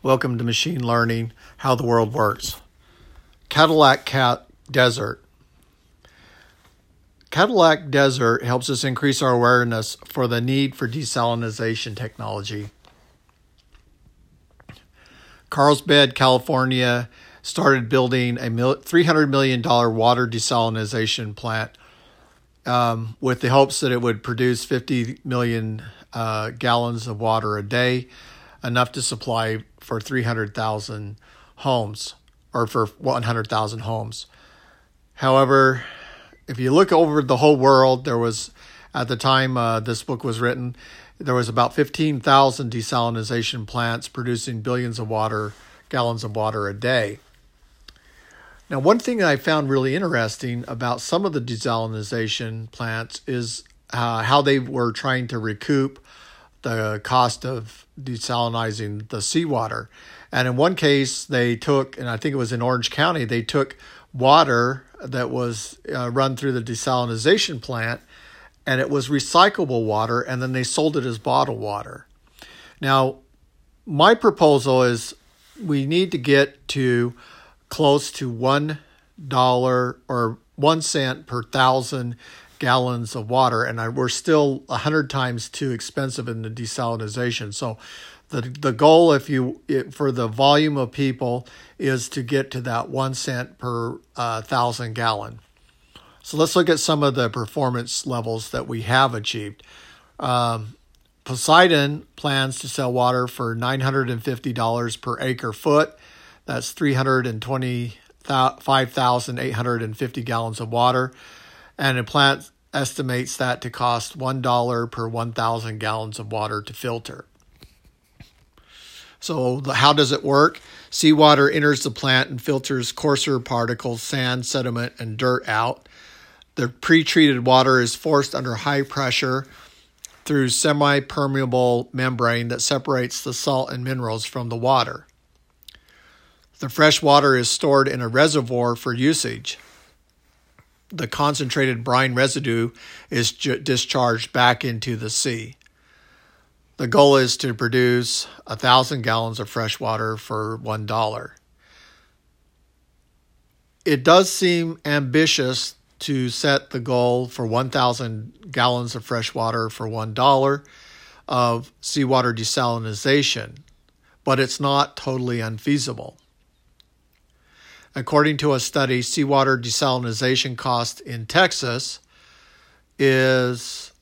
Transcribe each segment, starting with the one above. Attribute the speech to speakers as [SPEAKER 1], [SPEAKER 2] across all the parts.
[SPEAKER 1] Welcome to Machine Learning How the World Works. Cadillac Cat Desert. Cadillac Desert helps us increase our awareness for the need for desalination technology. Carlsbad, California started building a $300 million water desalination plant um, with the hopes that it would produce 50 million uh, gallons of water a day, enough to supply for 300,000 homes or for 100,000 homes. However, if you look over the whole world, there was at the time uh, this book was written, there was about 15,000 desalination plants producing billions of water gallons of water a day. Now, one thing I found really interesting about some of the desalination plants is uh, how they were trying to recoup the cost of desalinizing the seawater. And in one case, they took, and I think it was in Orange County, they took water that was uh, run through the desalination plant and it was recyclable water, and then they sold it as bottled water. Now, my proposal is we need to get to close to one dollar or one cent per thousand gallons of water, and I, we're still a hundred times too expensive in the desalination. So, the the goal, if you it, for the volume of people, is to get to that one cent per uh, thousand gallon. So let's look at some of the performance levels that we have achieved. Um, Poseidon plans to sell water for $950 per acre foot. That's 325,850 gallons of water and a plant estimates that to cost $1 per 1,000 gallons of water to filter. So, how does it work? Seawater enters the plant and filters coarser particles, sand, sediment, and dirt out. The pre treated water is forced under high pressure through semi permeable membrane that separates the salt and minerals from the water. The fresh water is stored in a reservoir for usage the concentrated brine residue is discharged back into the sea. The goal is to produce a thousand gallons of fresh water for one dollar. It does seem ambitious to set the goal for 1,000 gallons of fresh water for $1 of seawater desalination, but it's not totally unfeasible. According to a study, seawater desalination cost in Texas is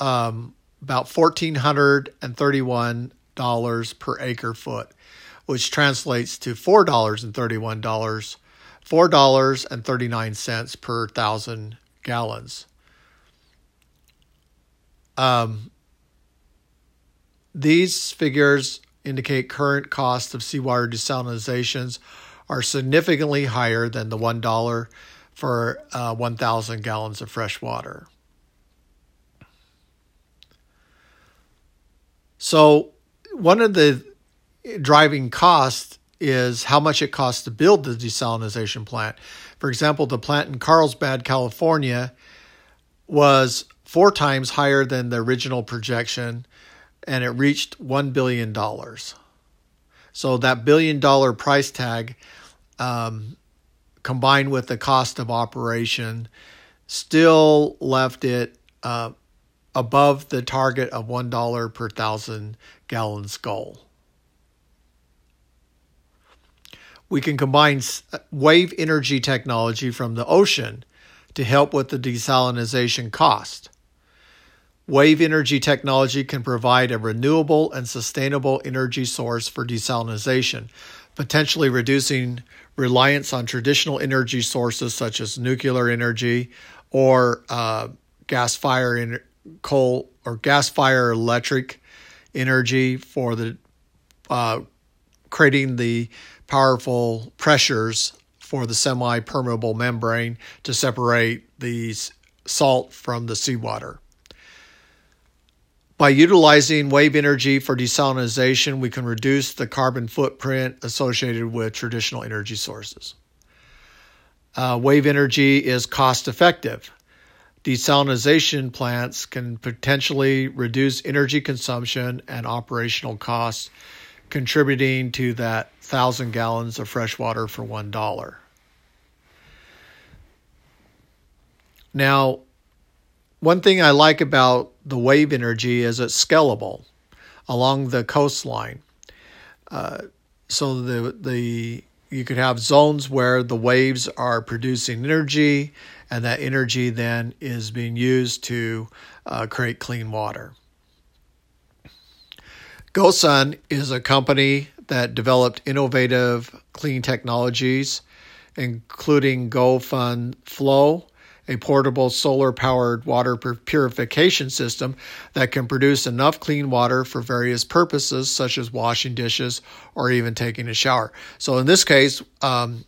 [SPEAKER 1] um, about $1,431 per acre foot, which translates to $4.31, $4.39 per thousand gallons. Um, these figures indicate current cost of seawater desalinizations are significantly higher than the $1 for uh, 1,000 gallons of fresh water. So, one of the driving costs is how much it costs to build the desalination plant. For example, the plant in Carlsbad, California was four times higher than the original projection and it reached $1 billion. So, that billion dollar price tag um, combined with the cost of operation, still left it uh, above the target of $1 per thousand gallons goal. We can combine wave energy technology from the ocean to help with the desalination cost. Wave energy technology can provide a renewable and sustainable energy source for desalination, potentially reducing reliance on traditional energy sources such as nuclear energy or uh, gas fire in coal or gas fire electric energy for the uh, creating the powerful pressures for the semi permeable membrane to separate the salt from the seawater. By utilizing wave energy for desalination, we can reduce the carbon footprint associated with traditional energy sources. Uh, wave energy is cost effective. Desalination plants can potentially reduce energy consumption and operational costs contributing to that thousand gallons of fresh water for one dollar. Now, one thing I like about the wave energy is it's scalable along the coastline. Uh, so the the you could have zones where the waves are producing energy, and that energy then is being used to uh, create clean water. GoSun is a company that developed innovative clean technologies, including GoSun Flow, a portable solar powered water purification system that can produce enough clean water for various purposes, such as washing dishes or even taking a shower. So, in this case, um,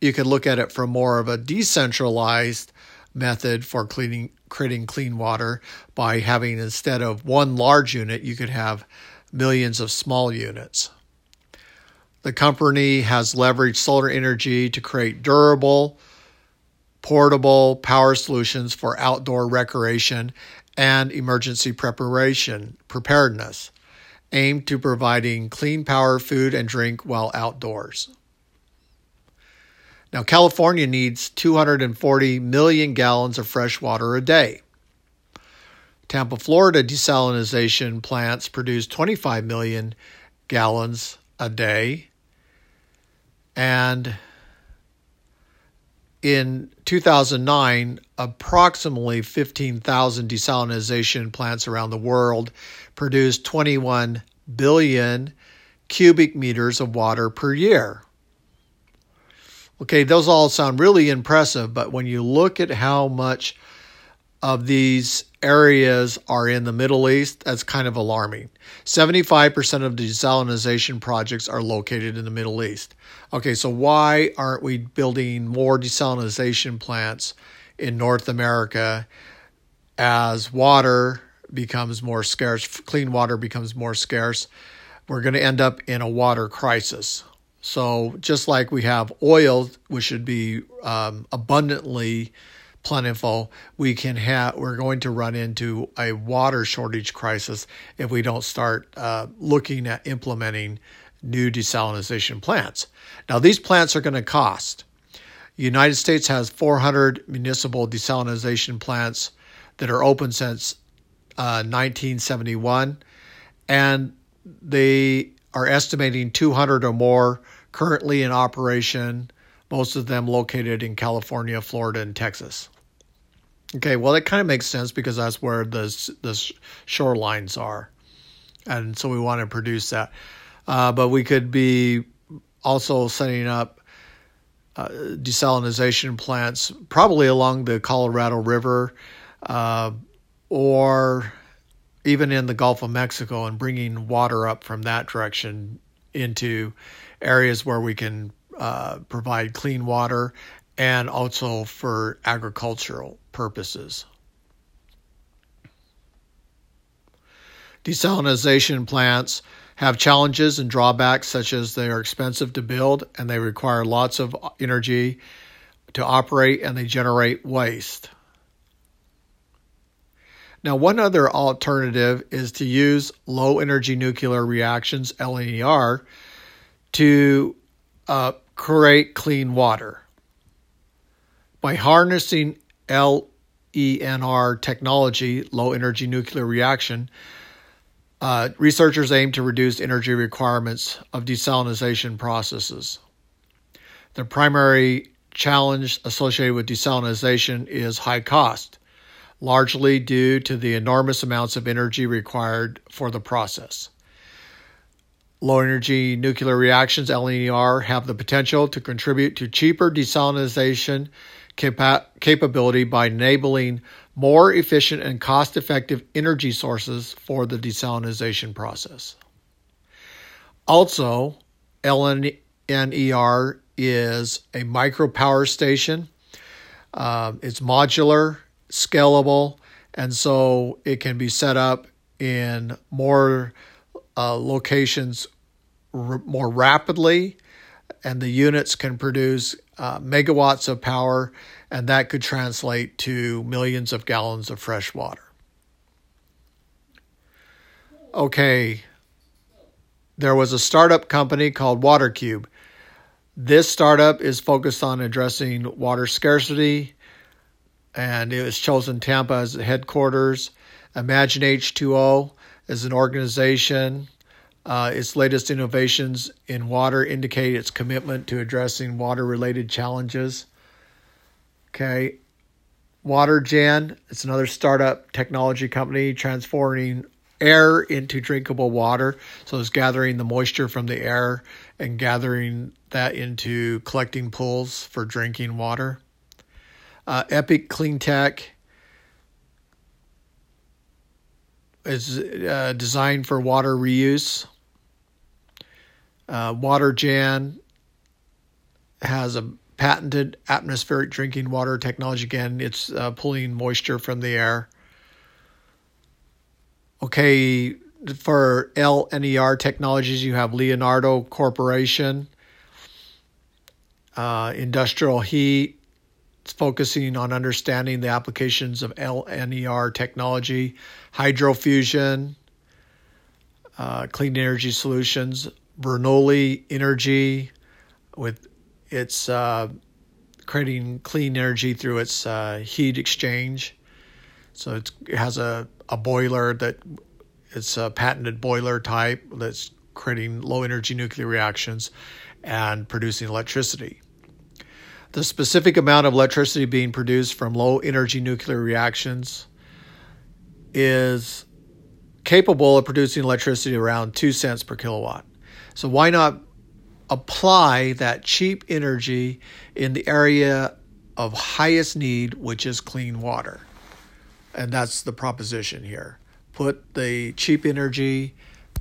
[SPEAKER 1] you could look at it from more of a decentralized method for cleaning, creating clean water by having instead of one large unit, you could have millions of small units. The company has leveraged solar energy to create durable, portable power solutions for outdoor recreation and emergency preparation preparedness, aimed to providing clean power, food, and drink while outdoors. Now, California needs 240 million gallons of fresh water a day. Tampa, Florida desalination plants produce 25 million gallons a day. And in 2009, approximately 15,000 desalination plants around the world produced 21 billion cubic meters of water per year. Okay, those all sound really impressive, but when you look at how much of these areas are in the Middle East, that's kind of alarming. 75% of desalination projects are located in the Middle East. Okay, so why aren't we building more desalination plants in North America as water becomes more scarce, clean water becomes more scarce? We're going to end up in a water crisis. So, just like we have oil, which should be um, abundantly plentiful, we can have we're going to run into a water shortage crisis if we don't start uh, looking at implementing new desalination plants. Now, these plants are going to cost. The United States has 400 municipal desalination plants that are open since uh, 1971, and they are estimating 200 or more currently in operation, most of them located in California, Florida, and Texas. Okay, well, that kind of makes sense because that's where the the shorelines are, and so we want to produce that. Uh, but we could be also setting up uh, desalination plants, probably along the Colorado River, uh, or even in the Gulf of Mexico, and bringing water up from that direction into areas where we can uh, provide clean water and also for agricultural purposes. Desalination plants have challenges and drawbacks, such as they are expensive to build and they require lots of energy to operate and they generate waste. Now, one other alternative is to use low energy nuclear reactions, LNER, to uh, create clean water. By harnessing LENR technology, low energy nuclear reaction, uh, researchers aim to reduce energy requirements of desalination processes. The primary challenge associated with desalination is high cost, largely due to the enormous amounts of energy required for the process. Low energy nuclear reactions, LNER, have the potential to contribute to cheaper desalination capa- capability by enabling more efficient and cost effective energy sources for the desalination process. Also, LNER is a micro power station. Uh, it's modular, scalable, and so it can be set up in more uh, locations r- more rapidly, and the units can produce uh, megawatts of power, and that could translate to millions of gallons of fresh water. Okay, there was a startup company called WaterCube. This startup is focused on addressing water scarcity, and it was chosen Tampa as the headquarters. Imagine H2O is an organization. Uh, its latest innovations in water indicate its commitment to addressing water related challenges. Okay. WaterGen, it's another startup technology company transforming air into drinkable water. So it's gathering the moisture from the air and gathering that into collecting pools for drinking water. Uh, Epic Cleantec is uh, designed for water reuse. Uh, WaterGen has a patented atmospheric drinking water technology. Again, it's uh, pulling moisture from the air. Okay, for LNER technologies, you have Leonardo Corporation, uh, industrial heat. It's focusing on understanding the applications of LNER technology, hydrofusion, uh, clean energy solutions, Brillouin Energy, with its uh, creating clean energy through its uh, heat exchange. So it has a, a boiler that it's a patented boiler type that's creating low energy nuclear reactions and producing electricity. The specific amount of electricity being produced from low energy nuclear reactions is capable of producing electricity around 2 cents per kilowatt. So why not apply that cheap energy in the area of highest need, which is clean water? And that's the proposition here. Put the cheap energy